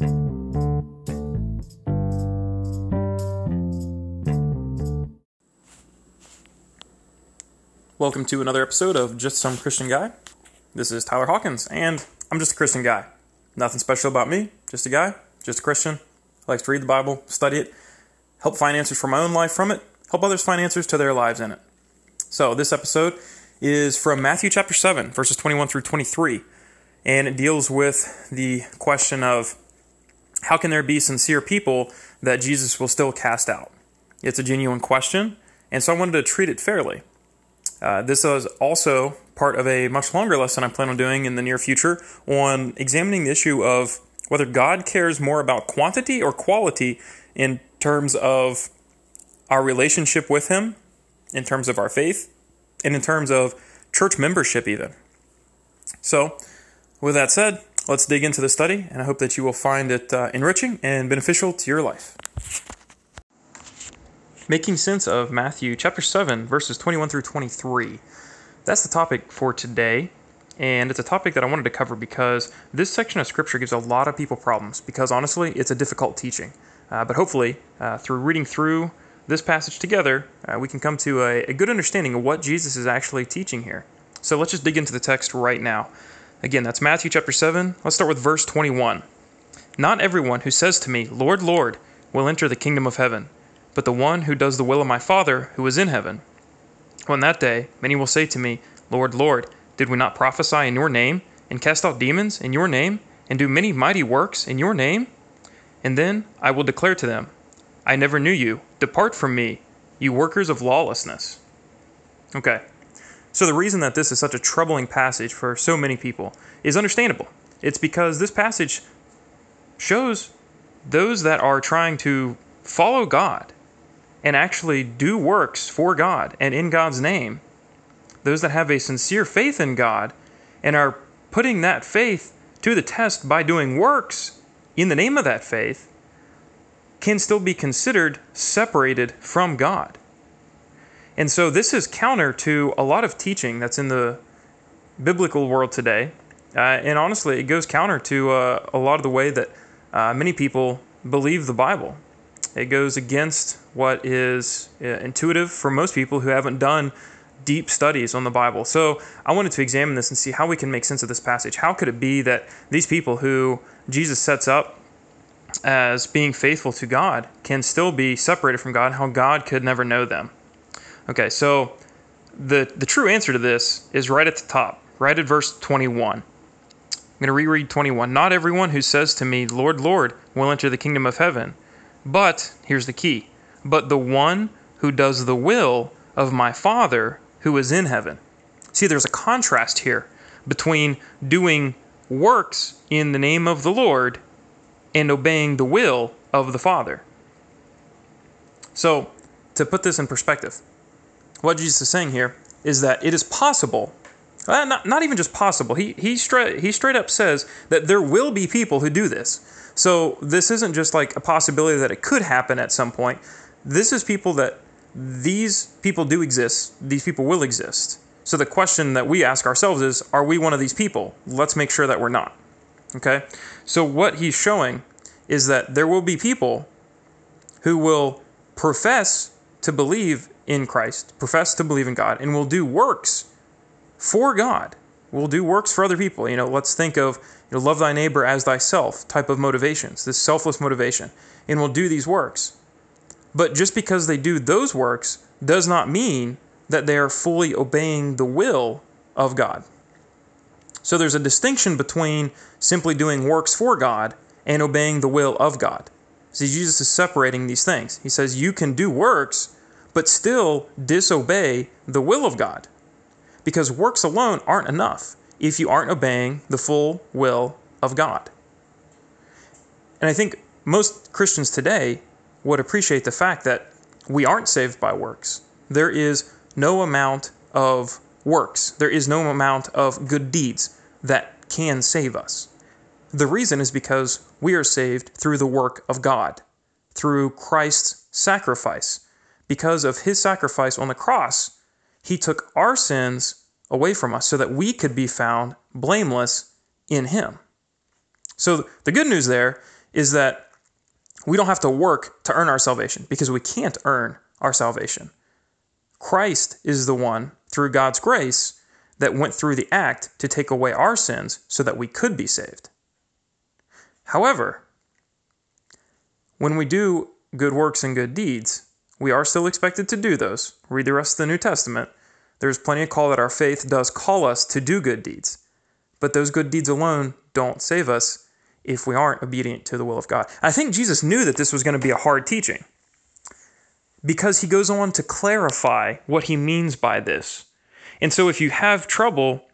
Welcome to another episode of Just Some Christian Guy. This is Tyler Hawkins, and I'm just a Christian guy. Nothing special about me, just a guy, just a Christian. I like to read the Bible, study it, help find answers for my own life from it, help others find answers to their lives in it. So, this episode is from Matthew chapter 7, verses 21 through 23, and it deals with the question of how can there be sincere people that Jesus will still cast out? It's a genuine question, and so I wanted to treat it fairly. Uh, this is also part of a much longer lesson I plan on doing in the near future on examining the issue of whether God cares more about quantity or quality in terms of our relationship with Him, in terms of our faith, and in terms of church membership, even. So, with that said, let's dig into the study, and I hope that you will find it uh, enriching and beneficial to your life making sense of Matthew chapter 7, verses 21 through 23. That's the topic for today, and it's a topic that I wanted to cover because this section of Scripture gives a lot of people problems, because honestly, it's a difficult teaching. Uh, but hopefully, uh, through reading through this passage together, uh, we can come to a, a good understanding of what Jesus is actually teaching here. So let's just dig into the text right now. Again, that's Matthew chapter 7. Let's start with verse 21. Not everyone who says to me, Lord, Lord, will enter the kingdom of heaven but the one who does the will of my Father who is in heaven. On that day, many will say to me, Lord, Lord, did we not prophesy in your name, and cast out demons in your name, and do many mighty works in your name? And then I will declare to them, I never knew you. Depart from me, you workers of lawlessness. Okay, so the reason that this is such a troubling passage for so many people is understandable. It's because this passage shows those that are trying to follow God and actually do works for God and in God's name, those that have a sincere faith in God and are putting that faith to the test by doing works in the name of that faith, can still be considered separated from God. And so this is counter to a lot of teaching that's in the biblical world today. Uh, and honestly, it goes counter to uh, a lot of the way that uh, many people believe the Bible. It goes against what is uh, intuitive for most people who haven't done deep studies on the Bible. So I wanted to examine this and see how we can make sense of this passage. How could it be that these people who Jesus sets up as being faithful to God can still be separated from God, how God could never know them? Okay, so the, the true answer to this is right at the top, right at verse 21. I'm going to reread 21. Not everyone who says to me, Lord, Lord, will enter the kingdom of heaven but, here's the key, but the one who does the will of my Father who is in heaven. See, there's a contrast here between doing works in the name of the Lord and obeying the will of the Father. So, to put this in perspective, what Jesus is saying here is that it is possible, uh, not, not even just possible, he, he, straight, he straight up says that there will be people who do this. So this isn't just like a possibility that it could happen at some point. This is people that these people do exist, these people will exist. So the question that we ask ourselves is are we one of these people? Let's make sure that we're not. Okay? So what he's showing is that there will be people who will profess to believe in Christ, profess to believe in God, and will do works for God. Will do works for other people. You know, let's think of you know, love thy neighbor as thyself type of motivations, this selfless motivation, and will do these works. But just because they do those works does not mean that they are fully obeying the will of God. So there's a distinction between simply doing works for God and obeying the will of God. See, Jesus is separating these things. He says you can do works, but still disobey the will of God. Because works alone aren't enough if you aren't obeying the full will of God. And I think most Christians today would appreciate the fact that we aren't saved by works. There is no amount of works, there is no amount of good deeds that can save us. The reason is because we are saved through the work of God, through Christ's sacrifice. Because of his sacrifice on the cross, he took our sins away from us so that we could be found blameless in Him. So the good news there is that we don't have to work to earn our salvation because we can't earn our salvation. Christ is the one, through God's grace, that went through the act to take away our sins so that we could be saved. However, when we do good works and good deeds, we are still expected to do those. Read the rest of the New Testament. There's plenty of call that our faith does call us to do good deeds. But those good deeds alone don't save us if we aren't obedient to the will of God. I think Jesus knew that this was going to be a hard teaching because he goes on to clarify what he means by this. And so if you have trouble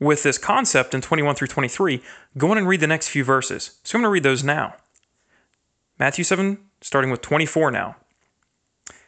with this concept in 21 through 23, go on and read the next few verses. So I'm going to read those now. Matthew 7, starting with 24 now.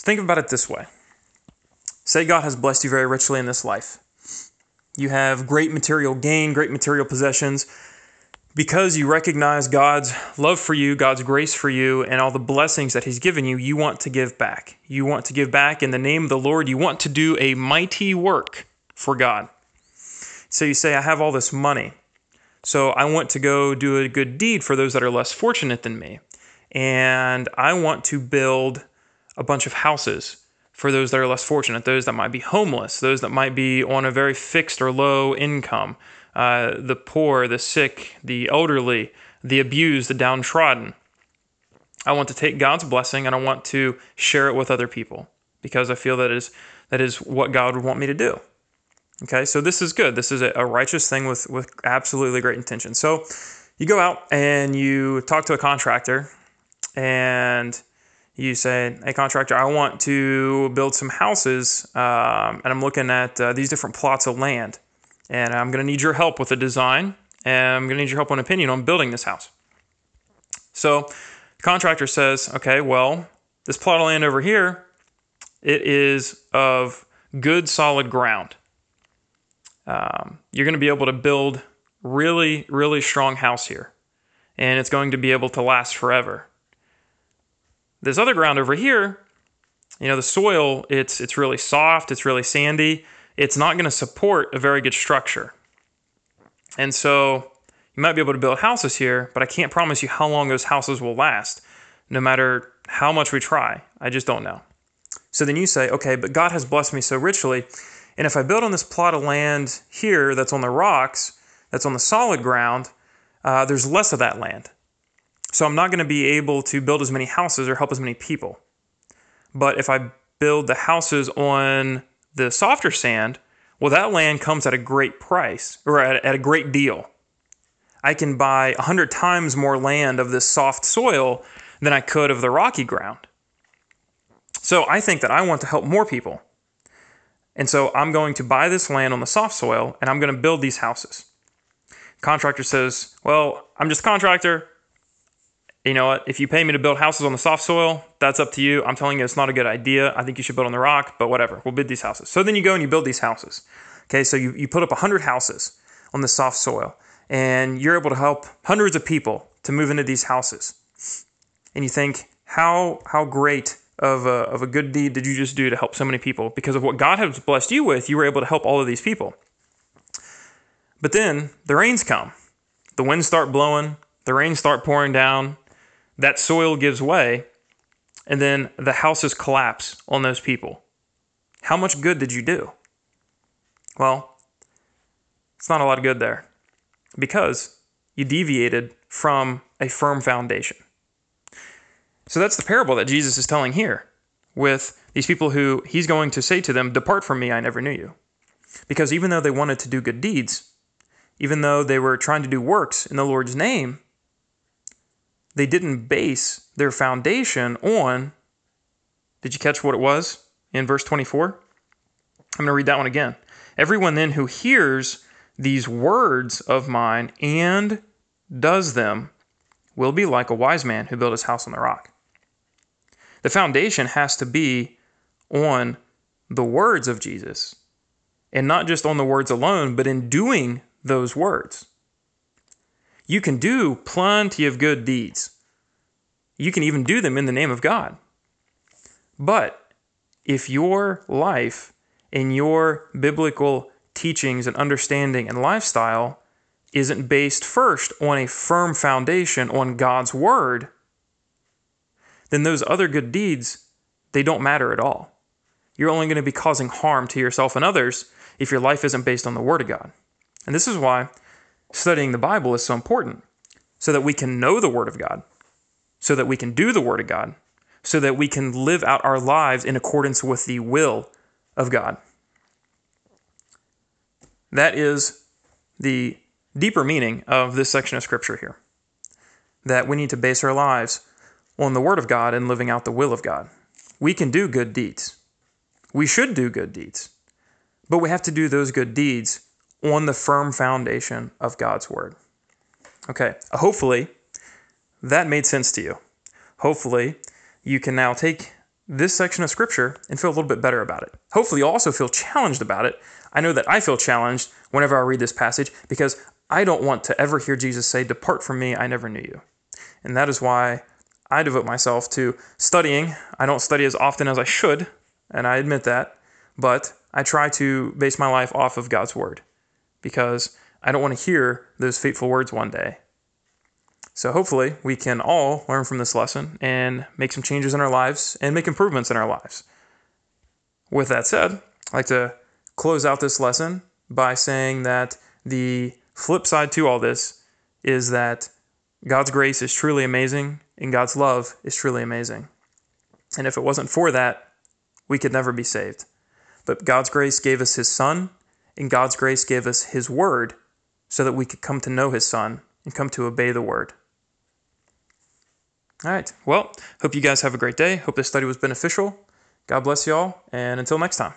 So think about it this way Say God has blessed you very richly in this life. You have great material gain, great material possessions. Because you recognize God's love for you, God's grace for you, and all the blessings that He's given you, you want to give back. You want to give back in the name of the Lord. You want to do a mighty work for God. So you say, I have all this money. So I want to go do a good deed for those that are less fortunate than me. And I want to build a bunch of houses for those that are less fortunate, those that might be homeless, those that might be on a very fixed or low income, uh, the poor, the sick, the elderly, the abused, the downtrodden. I want to take God's blessing and I want to share it with other people because I feel that is that is what God would want me to do. Okay, so this is good. This is a, righteous thing with with absolutely great intention. So you go out and you talk to a contractor and you say, hey, contractor, I want to build some houses, um, and I'm looking at uh, these different plots of land, and I'm going to need your help with the design, and I'm going to need your help and opinion on building this house. So the contractor says, okay, well, this plot of land over here, it is of good solid ground. Um, you're going to be able to build really, really strong house here, and it's going to be able to last forever. This other ground over here, you know, the soil, it's it's really soft, it's really sandy. It's not going to support a very good structure. And so you might be able to build houses here, but I can't promise you how long those houses will last, no matter how much we try. I just don't know. So then you say, okay, but God has blessed me so richly. And if I build on this plot of land here that's on the rocks, that's on the solid ground, uh, there's less of that land. So I'm not going to be able to build as many houses or help as many people. But if I build the houses on the softer sand, well, that land comes at a great price or at, at a great deal. I can buy 100 times more land of this soft soil than I could of the rocky ground. So I think that I want to help more people. And so I'm going to buy this land on the soft soil and I'm going to build these houses. Contractor says, Well, I'm just a contractor you know what? If you pay me to build houses on the soft soil, that's up to you. I'm telling you, it's not a good idea. I think you should build on the rock, but whatever. We'll build these houses. So then you go and you build these houses. Okay, so you, you put up 100 houses on the soft soil, and you're able to help hundreds of people to move into these houses. And you think, how, how great of a, of a good deed did you just do to help so many people? Because of what God has blessed you with, you were able to help all of these people. But then the rains come, the winds start blowing, the rains start pouring down, that soil gives way, and then the houses collapse on those people. How much good did you do? Well, it's not a lot of good there because you deviated from a firm foundation. So that's the parable that Jesus is telling here with these people who he's going to say to them, Depart from me, I never knew you. Because even though they wanted to do good deeds, even though they were trying to do works in the Lord's name, they didn't base their foundation on. Did you catch what it was in verse 24? I'm going to read that one again. Everyone then who hears these words of mine and does them will be like a wise man who built his house on the rock. The foundation has to be on the words of Jesus and not just on the words alone, but in doing those words. You can do plenty of good deeds. You can even do them in the name of God. But if your life and your biblical teachings and understanding and lifestyle isn't based first on a firm foundation on God's word, then those other good deeds, they don't matter at all. You're only going to be causing harm to yourself and others if your life isn't based on the word of God. And this is why studying the Bible is so important, so that we can know the word of God, so that we can do the word of God, so that we can live out our lives in accordance with the will of God. That is the deeper meaning of this section of Scripture here. That we need to base our lives on the Word of God and living out the will of God. We can do good deeds. We should do good deeds. But we have to do those good deeds on the firm foundation of God's Word. Okay, hopefully that made sense to you. Hopefully you can now take this section of Scripture and feel a little bit better about it. Hopefully you also feel challenged about it. I know that I feel challenged whenever I read this passage because I don't want to ever hear Jesus say, Depart from me, I never knew you. And that is why I devote myself to studying. I don't study as often as I should, and I admit that, but I try to base my life off of God's Word because I don't want to hear those fateful words one day. So hopefully we can all learn from this lesson and make some changes in our lives and make improvements in our lives. With that said, I'd like to close out this lesson by saying that the flip side to all this is that God's grace is truly amazing and God's love is truly amazing. And if it wasn't for that, we could never be saved. But God's grace gave us His Son, and God's grace gave us His Word so that we could come to know His Son and come to obey the Word. All right. Well, hope you guys have a great day. Hope this study was beneficial. God bless you all, and until next time.